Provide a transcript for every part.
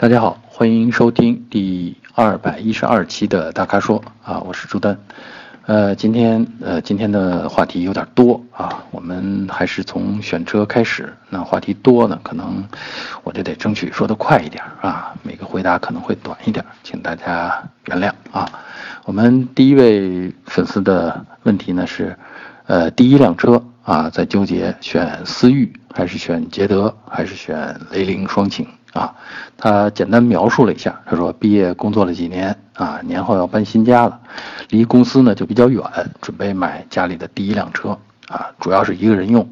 大家好，欢迎收听第二百一十二期的大咖说啊，我是朱丹。呃，今天呃今天的话题有点多啊，我们还是从选车开始。那话题多呢，可能我就得争取说得快一点啊，每个回答可能会短一点，请大家原谅啊。我们第一位粉丝的问题呢是，呃，第一辆车啊，在纠结选思域还是选捷德还是选雷凌双擎。啊，他简单描述了一下，他说毕业工作了几年啊，年后要搬新家了，离公司呢就比较远，准备买家里的第一辆车啊，主要是一个人用，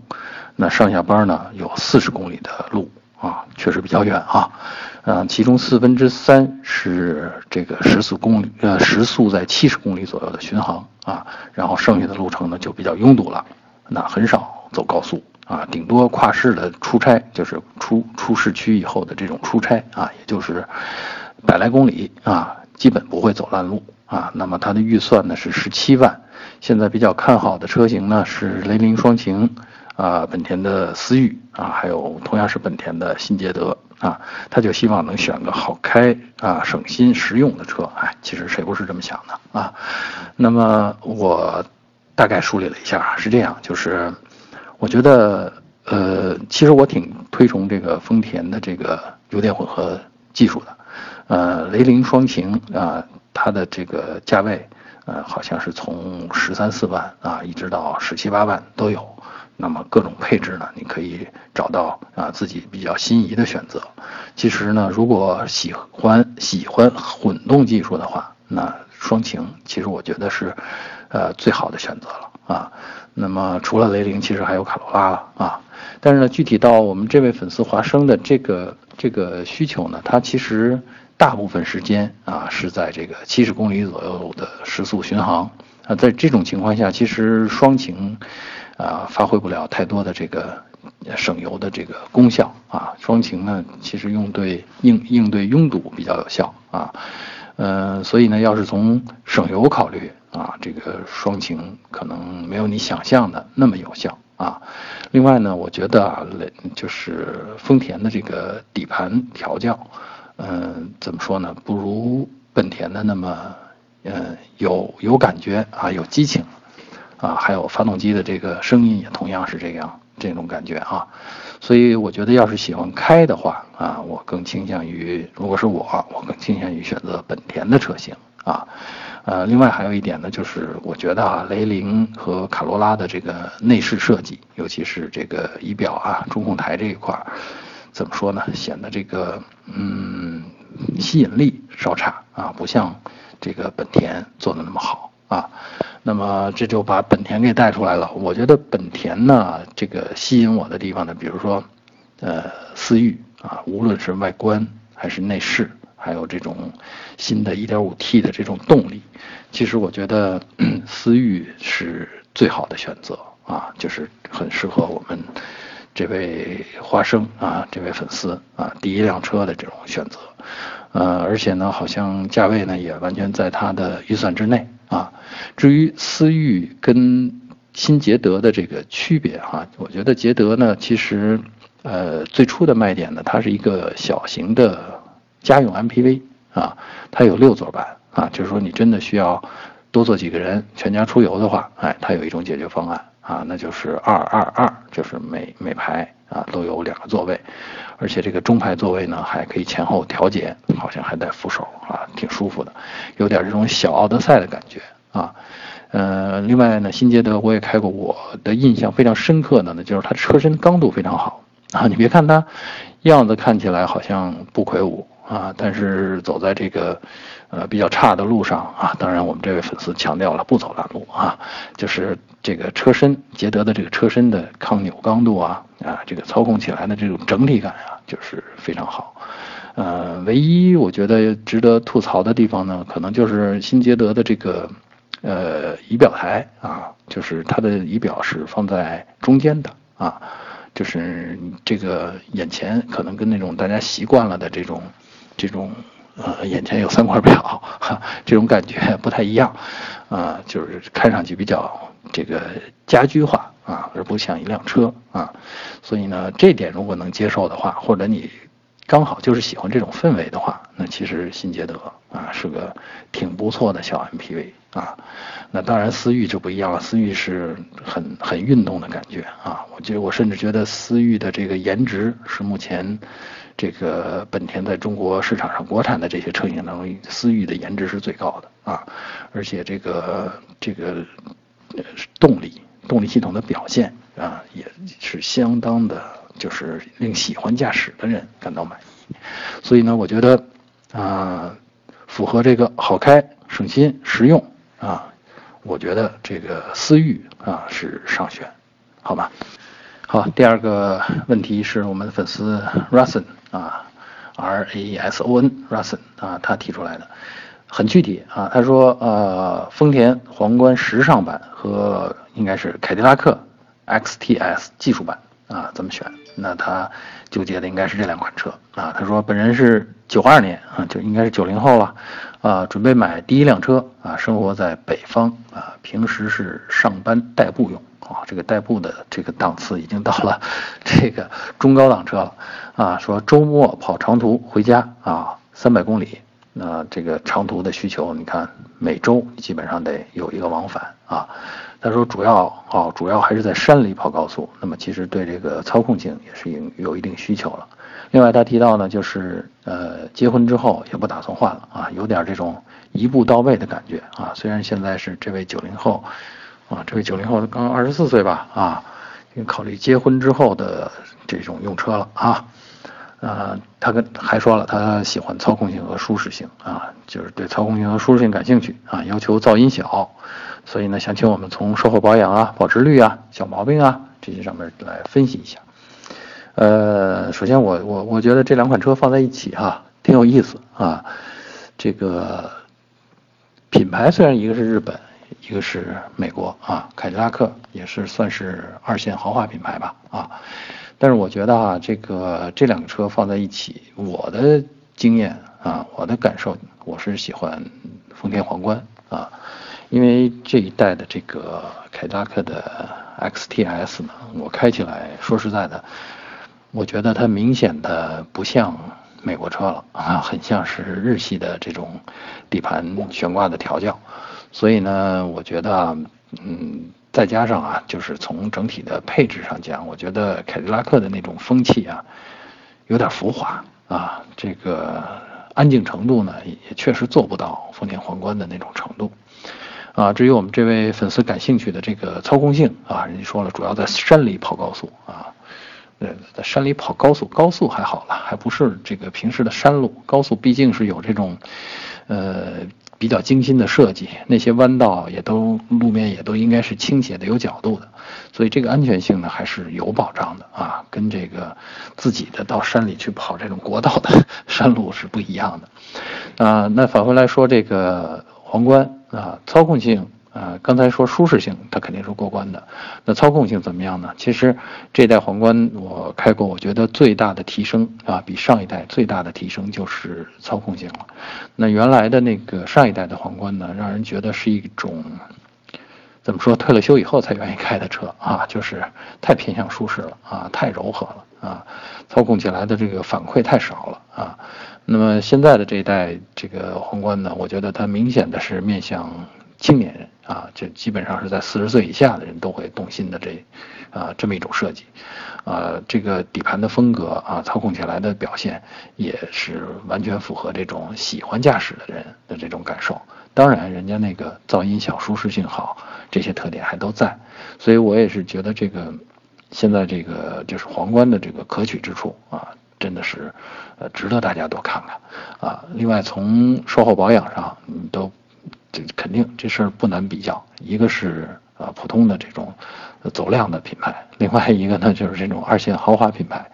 那上下班呢有四十公里的路啊，确实比较远啊，嗯，其中四分之三是这个时速公里呃时速在七十公里左右的巡航啊，然后剩下的路程呢就比较拥堵了，那很少走高速。啊，顶多跨市的出差，就是出出市区以后的这种出差啊，也就是百来公里啊，基本不会走烂路啊。那么它的预算呢是十七万，现在比较看好的车型呢是雷凌双擎啊，本田的思域啊，还有同样是本田的新捷德啊，他就希望能选个好开啊、省心实用的车。哎，其实谁不是这么想的啊？那么我大概梳理了一下啊，是这样，就是。我觉得，呃，其实我挺推崇这个丰田的这个油电混合技术的，呃，雷凌双擎啊，它的这个价位，呃，好像是从十三四万啊，一直到十七八万都有。那么各种配置呢，你可以找到啊自己比较心仪的选择。其实呢，如果喜欢喜欢混动技术的话，那双擎其实我觉得是，呃，最好的选择了啊。那么除了雷凌，其实还有卡罗拉了啊。但是呢，具体到我们这位粉丝华生的这个这个需求呢，他其实大部分时间啊是在这个七十公里左右的时速巡航啊。在这种情况下，其实双擎啊发挥不了太多的这个省油的这个功效啊。双擎呢，其实用对应应对拥堵比较有效啊。嗯，所以呢，要是从省油考虑。啊，这个双擎可能没有你想象的那么有效啊。另外呢，我觉得啊，就是丰田的这个底盘调教，嗯，怎么说呢，不如本田的那么，嗯，有有感觉啊，有激情，啊，还有发动机的这个声音也同样是这样这种感觉啊。所以我觉得，要是喜欢开的话啊，我更倾向于，如果是我，我更倾向于选择本田的车型啊。呃，另外还有一点呢，就是我觉得啊，雷凌和卡罗拉的这个内饰设计，尤其是这个仪表啊、中控台这一块儿，怎么说呢？显得这个嗯吸引力稍差啊，不像这个本田做的那么好啊。那么这就把本田给带出来了。我觉得本田呢，这个吸引我的地方呢，比如说呃思域啊，无论是外观还是内饰。还有这种新的 1.5T 的这种动力，其实我觉得 思域是最好的选择啊，就是很适合我们这位花生啊，这位粉丝啊，第一辆车的这种选择，呃，而且呢，好像价位呢也完全在他的预算之内啊。至于思域跟新捷德的这个区别哈，我觉得捷德呢，其实呃最初的卖点呢，它是一个小型的。家用 MPV 啊，它有六座版啊，就是说你真的需要多坐几个人，全家出游的话，哎，它有一种解决方案啊，那就是二二二，就是每每排啊都有两个座位，而且这个中排座位呢还可以前后调节，好像还带扶手啊，挺舒服的，有点这种小奥德赛的感觉啊。呃，另外呢，新捷德我也开过，我的印象非常深刻的呢，就是它车身刚度非常好啊，你别看它样子看起来好像不魁梧。啊，但是走在这个，呃，比较差的路上啊，当然我们这位粉丝强调了不走烂路啊，就是这个车身捷德的这个车身的抗扭刚度啊，啊，这个操控起来的这种整体感啊，就是非常好。呃，唯一我觉得值得吐槽的地方呢，可能就是新捷德的这个，呃，仪表台啊，就是它的仪表是放在中间的啊，就是这个眼前可能跟那种大家习惯了的这种。这种呃，眼前有三块表，哈，这种感觉不太一样，啊，就是看上去比较这个家居化啊，而不像一辆车啊，所以呢，这点如果能接受的话，或者你刚好就是喜欢这种氛围的话，那其实新捷德啊是个挺不错的小 MPV 啊。那当然思域就不一样了，思域是很很运动的感觉啊。我觉得我甚至觉得思域的这个颜值是目前这个本田在中国市场上国产的这些车型当中，思域的颜值是最高的啊。而且这个这个动力动力系统的表现啊，也是相当的。就是令喜欢驾驶的人感到满意，所以呢，我觉得啊，符合这个好开、省心、实用啊，我觉得这个思域啊是上选，好吧？好，第二个问题是我们粉丝 Rason 啊，R A S O N Rason 啊，他提出来的，很具体啊，他说呃，丰田皇冠时尚版和应该是凯迪拉克 X T S 技术版。啊，怎么选？那他纠结的应该是这两款车啊。他说本人是九二年啊，就应该是九零后了啊，准备买第一辆车啊，生活在北方啊，平时是上班代步用啊。这个代步的这个档次已经到了这个中高档车了啊。说周末跑长途回家啊，三百公里，那这个长途的需求，你看每周基本上得有一个往返啊。他说主要啊，主要还是在山里跑高速，那么其实对这个操控性也是有有一定需求了。另外他提到呢，就是呃结婚之后也不打算换了啊，有点这种一步到位的感觉啊。虽然现在是这位九零后，啊这位九零后刚二十四岁吧啊，考虑结婚之后的这种用车了啊。呃，他跟还说了，他喜欢操控性和舒适性啊，就是对操控性和舒适性感兴趣啊，要求噪音小。所以呢，想请我们从售后保养啊、保值率啊、小毛病啊这些上面来分析一下。呃，首先我我我觉得这两款车放在一起哈，挺有意思啊。这个品牌虽然一个是日本，一个是美国啊，凯迪拉克也是算是二线豪华品牌吧啊。但是我觉得啊，这个这两个车放在一起，我的经验啊，我的感受，我是喜欢丰田皇冠啊。因为这一代的这个凯迪拉克的 XTS 呢，我开起来说实在的，我觉得它明显的不像美国车了啊，很像是日系的这种底盘悬挂的调教，所以呢，我觉得，嗯，再加上啊，就是从整体的配置上讲，我觉得凯迪拉克的那种风气啊，有点浮华啊，这个安静程度呢，也确实做不到丰田皇冠的那种程度。啊，至于我们这位粉丝感兴趣的这个操控性啊，人家说了，主要在山里跑高速啊，呃，在山里跑高速，高速还好了，还不是这个平时的山路，高速毕竟是有这种，呃，比较精心的设计，那些弯道也都路面也都应该是倾斜的，有角度的，所以这个安全性呢还是有保障的啊，跟这个自己的到山里去跑这种国道的山路是不一样的，啊，那返回来说这个皇冠。啊，操控性啊，刚才说舒适性，它肯定是过关的。那操控性怎么样呢？其实这代皇冠我开过，我觉得最大的提升啊，比上一代最大的提升就是操控性了。那原来的那个上一代的皇冠呢，让人觉得是一种怎么说？退了休以后才愿意开的车啊，就是太偏向舒适了啊，太柔和了啊，操控起来的这个反馈太少了啊。那么现在的这一代这个皇冠呢，我觉得它明显的是面向青年人啊，就基本上是在四十岁以下的人都会动心的这，啊这么一种设计，啊这个底盘的风格啊，操控起来的表现也是完全符合这种喜欢驾驶的人的这种感受。当然，人家那个噪音小、舒适性好，这些特点还都在，所以我也是觉得这个现在这个就是皇冠的这个可取之处啊。真的是，呃，值得大家多看看，啊，另外从售后保养上，你都，这肯定这事儿不难比较。一个是呃普通的这种走量的品牌，另外一个呢就是这种二线豪华品牌，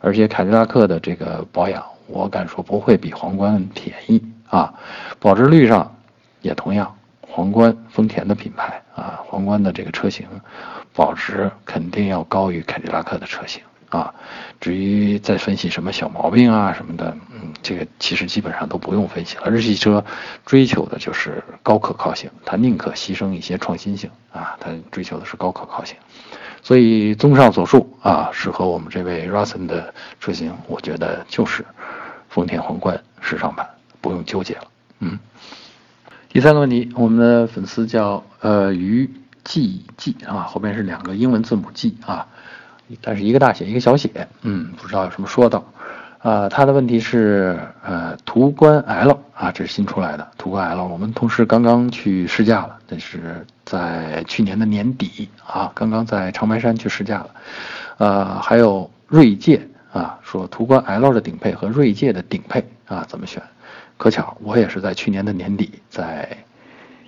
而且凯迪拉克的这个保养，我敢说不会比皇冠便宜啊。保值率上，也同样，皇冠丰田的品牌啊，皇冠的这个车型，保值肯定要高于凯迪拉克的车型。啊，至于再分析什么小毛病啊什么的，嗯，这个其实基本上都不用分析了。日系车追求的就是高可靠性，它宁可牺牲一些创新性啊，它追求的是高可靠性。所以综上所述啊，适合我们这位 Russen 的车型，我觉得就是丰田皇冠时尚版，不用纠结了。嗯。第三个问题，我们的粉丝叫呃于 G G 啊，后边是两个英文字母 G 啊，但是一个大写一个小写，嗯，不知道有什么说道。啊，他的问题是呃途观 L 啊，这是新出来的途观 L，我们同事刚刚去试驾了，这是在去年的年底啊，刚刚在长白山去试驾了。呃，还有锐界啊，说途观 L 的顶配和锐界的顶配啊怎么选？可巧我也是在去年的年底在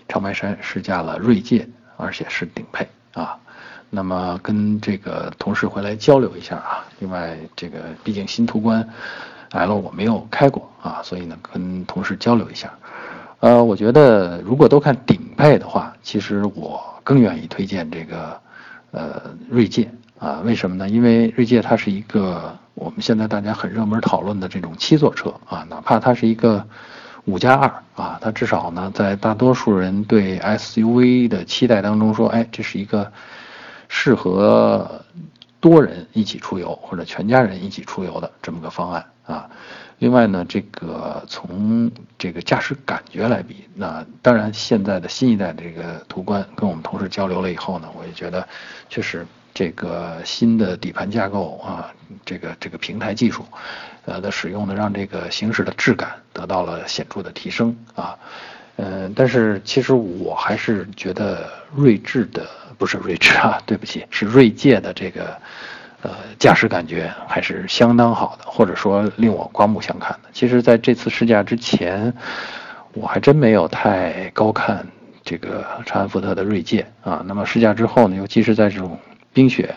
长白山试驾了锐界，而且是顶配啊。那么跟这个同事回来交流一下啊。另外，这个毕竟新途观 L 我没有开过啊，所以呢跟同事交流一下。呃，我觉得如果都看顶配的话，其实我更愿意推荐这个呃锐界啊。为什么呢？因为锐界它是一个我们现在大家很热门讨论的这种七座车啊，哪怕它是一个五加二啊，它至少呢在大多数人对 SUV 的期待当中说，哎，这是一个。适合多人一起出游或者全家人一起出游的这么个方案啊。另外呢，这个从这个驾驶感觉来比，那当然现在的新一代的这个途观跟我们同事交流了以后呢，我也觉得确实这个新的底盘架构啊，这个这个平台技术，呃的使用呢，让这个行驶的质感得到了显著的提升啊。嗯，但是其实我还是觉得锐志的。不是锐志啊，对不起，是锐界的这个，呃，驾驶感觉还是相当好的，或者说令我刮目相看的。其实，在这次试驾之前，我还真没有太高看这个长安福特的锐界啊。那么试驾之后呢，尤其是在这种冰雪、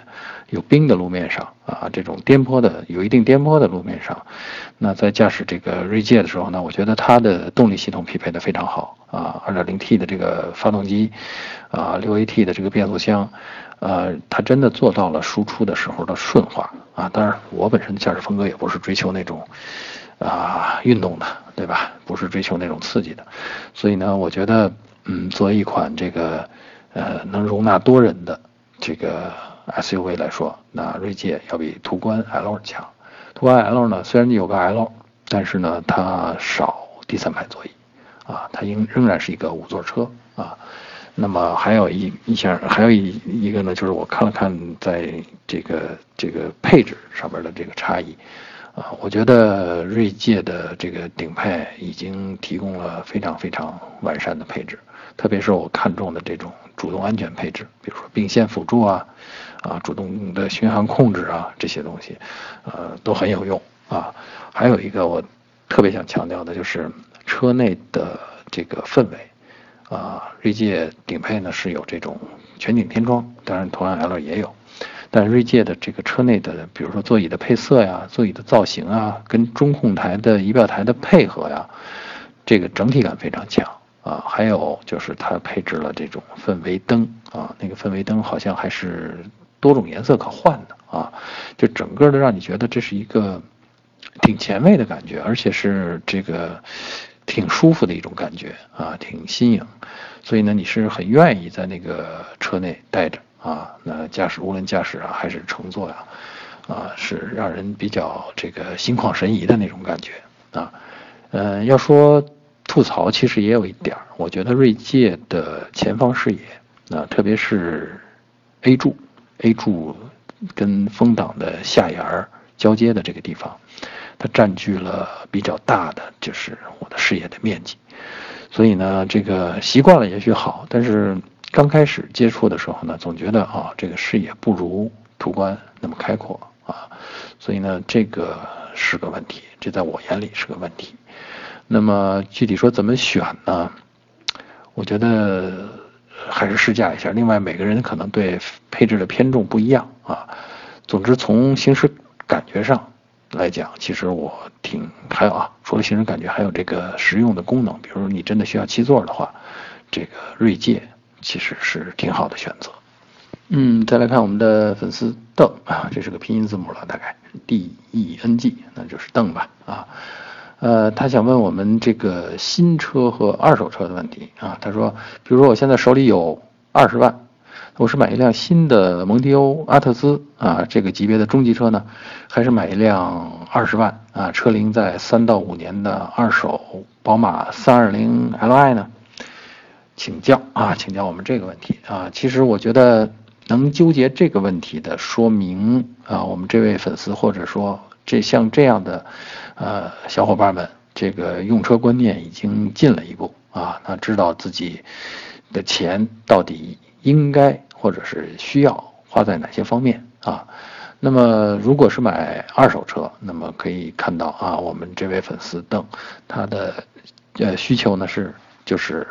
有冰的路面上啊，这种颠簸的、有一定颠簸的路面上，那在驾驶这个锐界的时候呢，我觉得它的动力系统匹配的非常好啊，2.0T 的这个发动机。啊，六 AT 的这个变速箱，呃，它真的做到了输出的时候的顺滑啊。当然，我本身的驾驶风格也不是追求那种啊运动的，对吧？不是追求那种刺激的，所以呢，我觉得，嗯，作为一款这个呃能容纳多人的这个 SUV 来说，那锐界要比途观 L 强。途观 L 呢，虽然有个 L，但是呢，它少第三排座椅啊，它应仍然是一个五座车啊。那么还有一一项，还有一一个呢，就是我看了看在这个这个配置上面的这个差异，啊，我觉得锐界的这个顶配已经提供了非常非常完善的配置，特别是我看中的这种主动安全配置，比如说并线辅助啊，啊，主动的巡航控制啊，这些东西，呃，都很有用啊。还有一个我特别想强调的就是车内的这个氛围。啊，锐界顶配呢是有这种全景天窗，当然途安 L 也有，但锐界的这个车内的，比如说座椅的配色呀、座椅的造型啊，跟中控台的仪表台的配合呀，这个整体感非常强啊。还有就是它配置了这种氛围灯啊，那个氛围灯好像还是多种颜色可换的啊，就整个的让你觉得这是一个挺前卫的感觉，而且是这个。挺舒服的一种感觉啊，挺新颖，所以呢，你是很愿意在那个车内待着啊。那驾驶无论驾驶啊还是乘坐呀，啊，是让人比较这个心旷神怡的那种感觉啊。嗯，要说吐槽，其实也有一点儿，我觉得锐界的前方视野，啊，特别是 A 柱，A 柱跟风挡的下沿交接的这个地方。它占据了比较大的，就是我的视野的面积，所以呢，这个习惯了也许好，但是刚开始接触的时候呢，总觉得啊，这个视野不如途观那么开阔啊，所以呢，这个是个问题，这在我眼里是个问题。那么具体说怎么选呢？我觉得还是试驾一下。另外，每个人可能对配置的偏重不一样啊。总之，从行驶感觉上。来讲，其实我挺还有啊，除了行驶感觉，还有这个实用的功能。比如你真的需要七座的话，这个锐界其实是挺好的选择。嗯，再来看我们的粉丝邓啊，这是个拼音字母了，大概 D E N G，那就是邓吧啊。呃，他想问我们这个新车和二手车的问题啊。他说，比如说我现在手里有二十万，我是买一辆新的蒙迪欧阿特兹啊，这个级别的中级车呢，还是买一辆二十万啊，车龄在三到五年的二手宝马三二零 Li 呢？请教啊，请教我们这个问题啊。其实我觉得能纠结这个问题的，说明啊，我们这位粉丝或者说这像这样的呃小伙伴们，这个用车观念已经进了一步啊，他知道自己的钱到底应该或者是需要花在哪些方面啊。那么如果是买二手车，那么可以看到啊，我们这位粉丝邓他的呃需求呢是就是。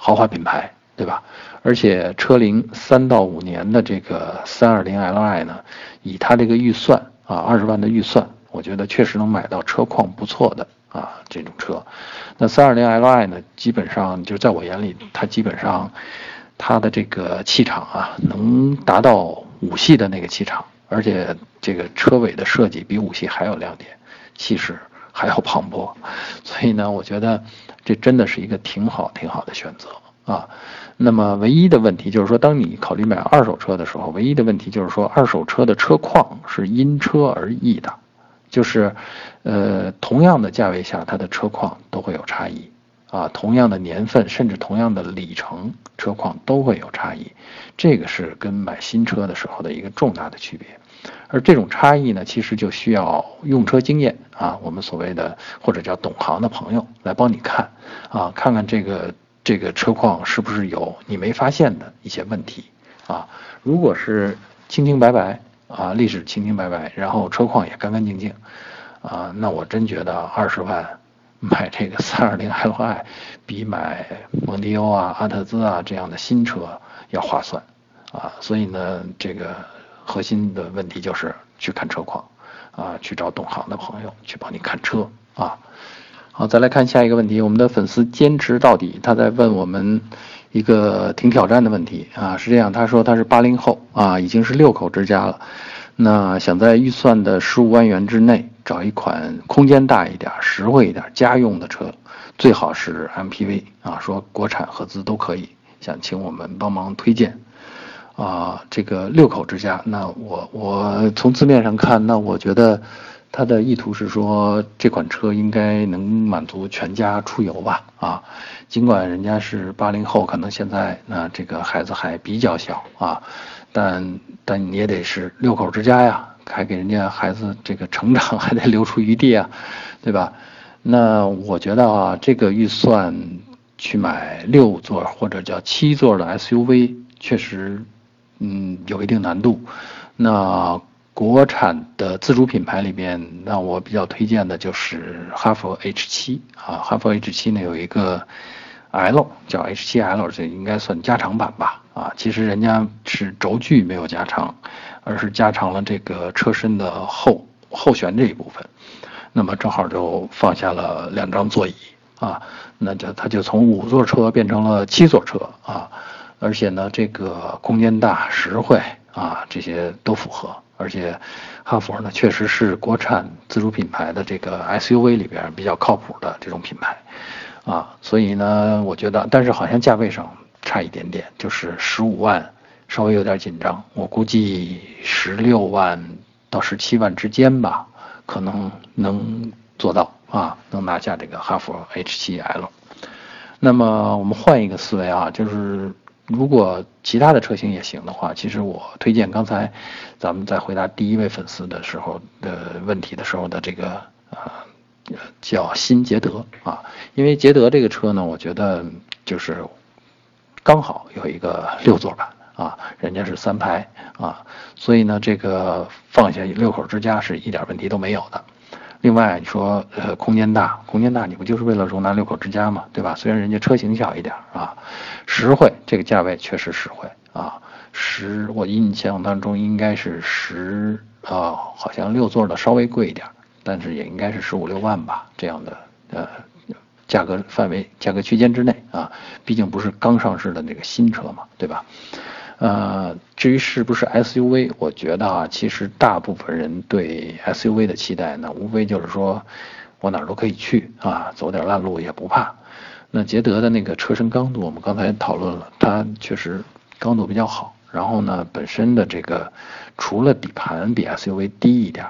豪华品牌，对吧？而且车龄三到五年的这个三二零 Li 呢，以他这个预算啊，二十万的预算，我觉得确实能买到车况不错的啊这种车。那三二零 Li 呢，基本上就在我眼里，它基本上它的这个气场啊，能达到五系的那个气场，而且这个车尾的设计比五系还有亮点，气势。还要磅礴，所以呢，我觉得这真的是一个挺好挺好的选择啊。那么唯一的问题就是说，当你考虑买二手车的时候，唯一的问题就是说，二手车的车况是因车而异的，就是呃，同样的价位下，它的车况都会有差异啊。同样的年份，甚至同样的里程，车况都会有差异，这个是跟买新车的时候的一个重大的区别。而这种差异呢，其实就需要用车经验啊，我们所谓的或者叫懂行的朋友来帮你看啊，看看这个这个车况是不是有你没发现的一些问题啊。如果是清清白白啊，历史清清白白，然后车况也干干净净啊，那我真觉得二十万买这个三二零 Li 比买蒙迪欧啊、阿特兹啊这样的新车要划算啊。所以呢，这个。核心的问题就是去看车况，啊，去找懂行的朋友去帮你看车啊。好，再来看下一个问题，我们的粉丝坚持到底，他在问我们一个挺挑战的问题啊。是这样，他说他是八零后啊，已经是六口之家了，那想在预算的十五万元之内找一款空间大一点、实惠一点、家用的车，最好是 MPV 啊，说国产合资都可以，想请我们帮忙推荐。啊，这个六口之家，那我我从字面上看，那我觉得，他的意图是说这款车应该能满足全家出游吧？啊，尽管人家是八零后，可能现在那这个孩子还比较小啊，但但你也得是六口之家呀，还给人家孩子这个成长还得留出余地啊，对吧？那我觉得啊，这个预算去买六座或者叫七座的 SUV，确实。嗯，有一定难度。那国产的自主品牌里边，那我比较推荐的就是哈弗 H 七啊。哈弗 H 七呢有一个 L 叫 H 七 L，这应该算加长版吧？啊，其实人家是轴距没有加长，而是加长了这个车身的后后悬这一部分。那么正好就放下了两张座椅啊，那就它就从五座车变成了七座车啊。而且呢，这个空间大、实惠啊，这些都符合。而且，哈佛呢，确实是国产自主品牌的这个 SUV 里边比较靠谱的这种品牌，啊，所以呢，我觉得，但是好像价位上差一点点，就是十五万，稍微有点紧张。我估计十六万到十七万之间吧，可能能做到啊，能拿下这个哈佛 H7L。那么我们换一个思维啊，就是。如果其他的车型也行的话，其实我推荐刚才咱们在回答第一位粉丝的时候的问题的时候的这个啊叫新捷德啊，因为捷德这个车呢，我觉得就是刚好有一个六座版啊，人家是三排啊，所以呢这个放下六口之家是一点问题都没有的。另外你说呃空间大，空间大你不就是为了容纳六口之家嘛，对吧？虽然人家车型小一点啊，实惠，这个价位确实实惠啊。十我印象当中应该是十啊，好像六座的稍微贵一点，但是也应该是十五六万吧这样的呃价格范围价格区间之内啊，毕竟不是刚上市的那个新车嘛，对吧？呃，至于是不是 SUV，我觉得啊，其实大部分人对 SUV 的期待呢，无非就是说，我哪儿都可以去啊，走点烂路也不怕。那捷德的那个车身刚度，我们刚才讨论了，它确实刚度比较好然后呢，本身的这个除了底盘比 SUV 低一点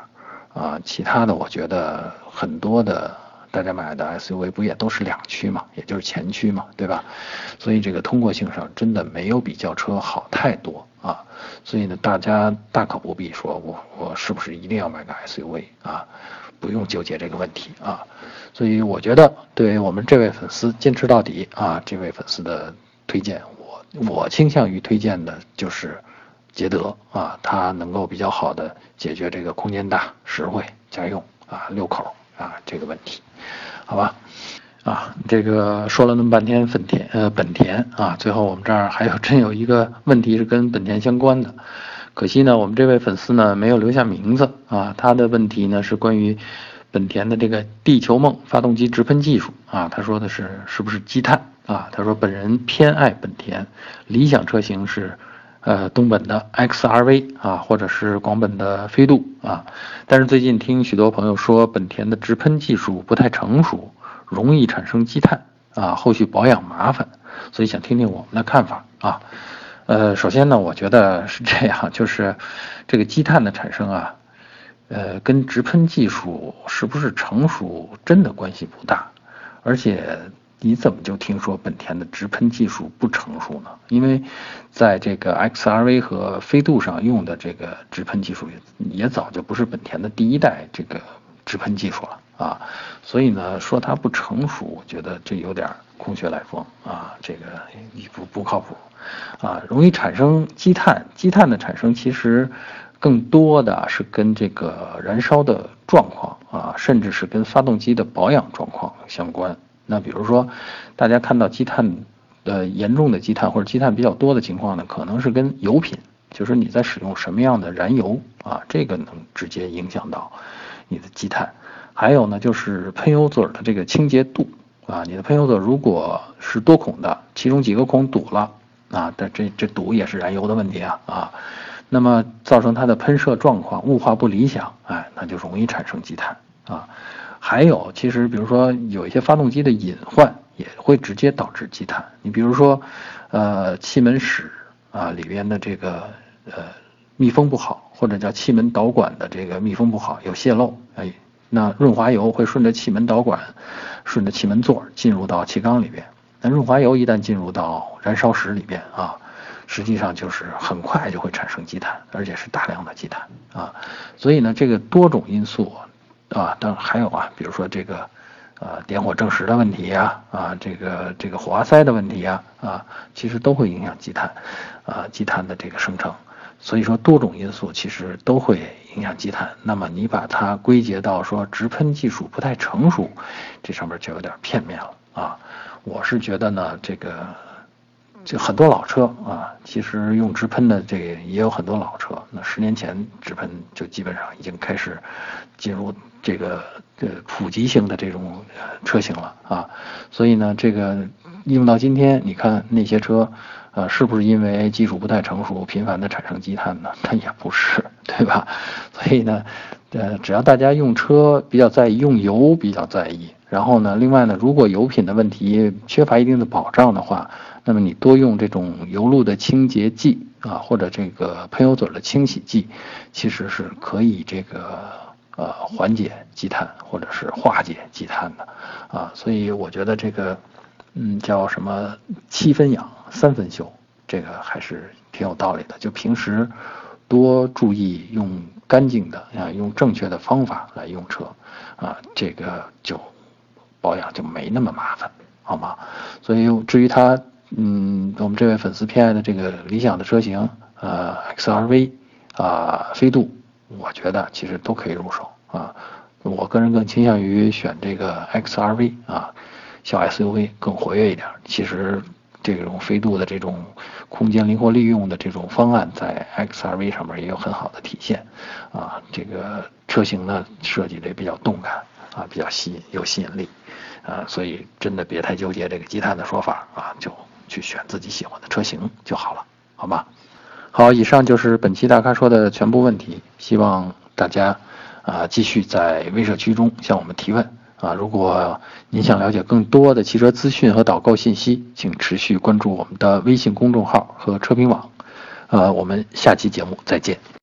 啊，其他的我觉得很多的大家买的 SUV 不也都是两驱嘛，也就是前驱嘛，对吧？所以这个通过性上真的没有比轿车好太多啊。所以呢，大家大可不必说我我是不是一定要买个 SUV 啊？不用纠结这个问题啊。所以我觉得，对于我们这位粉丝坚持到底啊，这位粉丝的推荐，我我倾向于推荐的就是捷德啊，它能够比较好的解决这个空间大、实惠、家用啊、六口啊这个问题，好吧？啊，这个说了那么半天本田呃本田啊，最后我们这儿还有真有一个问题是跟本田相关的，可惜呢，我们这位粉丝呢没有留下名字啊，他的问题呢是关于。本田的这个地球梦发动机直喷技术啊，他说的是是不是积碳啊？他说本人偏爱本田，理想车型是，呃东本的 XRV 啊，或者是广本的飞度啊。但是最近听许多朋友说本田的直喷技术不太成熟，容易产生积碳啊，后续保养麻烦，所以想听听我们的看法啊。呃，首先呢，我觉得是这样，就是这个积碳的产生啊。呃，跟直喷技术是不是成熟真的关系不大，而且你怎么就听说本田的直喷技术不成熟呢？因为在这个 XRV 和飞度上用的这个直喷技术也也早就不是本田的第一代这个直喷技术了啊，所以呢，说它不成熟，我觉得这有点空穴来风啊，这个不不靠谱啊，容易产生积碳，积碳的产生其实。更多的是跟这个燃烧的状况啊，甚至是跟发动机的保养状况相关。那比如说，大家看到积碳，呃，严重的积碳或者积碳比较多的情况呢，可能是跟油品，就是你在使用什么样的燃油啊，这个能直接影响到你的积碳。还有呢，就是喷油嘴的这个清洁度啊，你的喷油嘴如果是多孔的，其中几个孔堵了啊，这这这堵也是燃油的问题啊啊。那么造成它的喷射状况雾化不理想，哎，那就容易产生积碳啊。还有，其实比如说有一些发动机的隐患也会直接导致积碳。你比如说，呃，气门室啊里边的这个呃密封不好，或者叫气门导管的这个密封不好有泄漏，哎，那润滑油会顺着气门导管，顺着气门座进入到气缸里边。那润滑油一旦进入到燃烧室里边啊。实际上就是很快就会产生积碳，而且是大量的积碳啊，所以呢，这个多种因素啊，当然还有啊，比如说这个，呃，点火正时的问题呀，啊，这个这个火花塞的问题呀，啊，其实都会影响积碳，啊，积碳的这个生成。所以说多种因素其实都会影响积碳。那么你把它归结到说直喷技术不太成熟，这上面就有点片面了啊。我是觉得呢，这个。就很多老车啊，其实用直喷的这个也有很多老车。那十年前直喷就基本上已经开始进入这个呃普及性的这种车型了啊。所以呢，这个用到今天，你看那些车，呃，是不是因为技术不太成熟，频繁的产生积碳呢？它也不是，对吧？所以呢，呃，只要大家用车比较在意，用油比较在意，然后呢，另外呢，如果油品的问题缺乏一定的保障的话。那么你多用这种油路的清洁剂啊，或者这个喷油嘴的清洗剂，其实是可以这个呃缓解积碳或者是化解积碳的啊。所以我觉得这个嗯叫什么七分养三分修，这个还是挺有道理的。就平时多注意用干净的啊，用正确的方法来用车啊，这个就保养就没那么麻烦，好吗？所以至于它。嗯，我们这位粉丝偏爱的这个理想的车型，呃，XRV，啊，飞度，我觉得其实都可以入手啊。我个人更倾向于选这个 XRV 啊，小 SUV 更活跃一点。其实这种飞度的这种空间灵活利用的这种方案，在 XRV 上面也有很好的体现啊。这个车型呢设计的也比较动感啊，比较吸引有吸引力啊，所以真的别太纠结这个积碳的说法啊，就。去选自己喜欢的车型就好了，好吗？好，以上就是本期大咖说的全部问题，希望大家啊继续在微社区中向我们提问啊。如果您想了解更多的汽车资讯和导购信息，请持续关注我们的微信公众号和车评网呃，我们下期节目再见。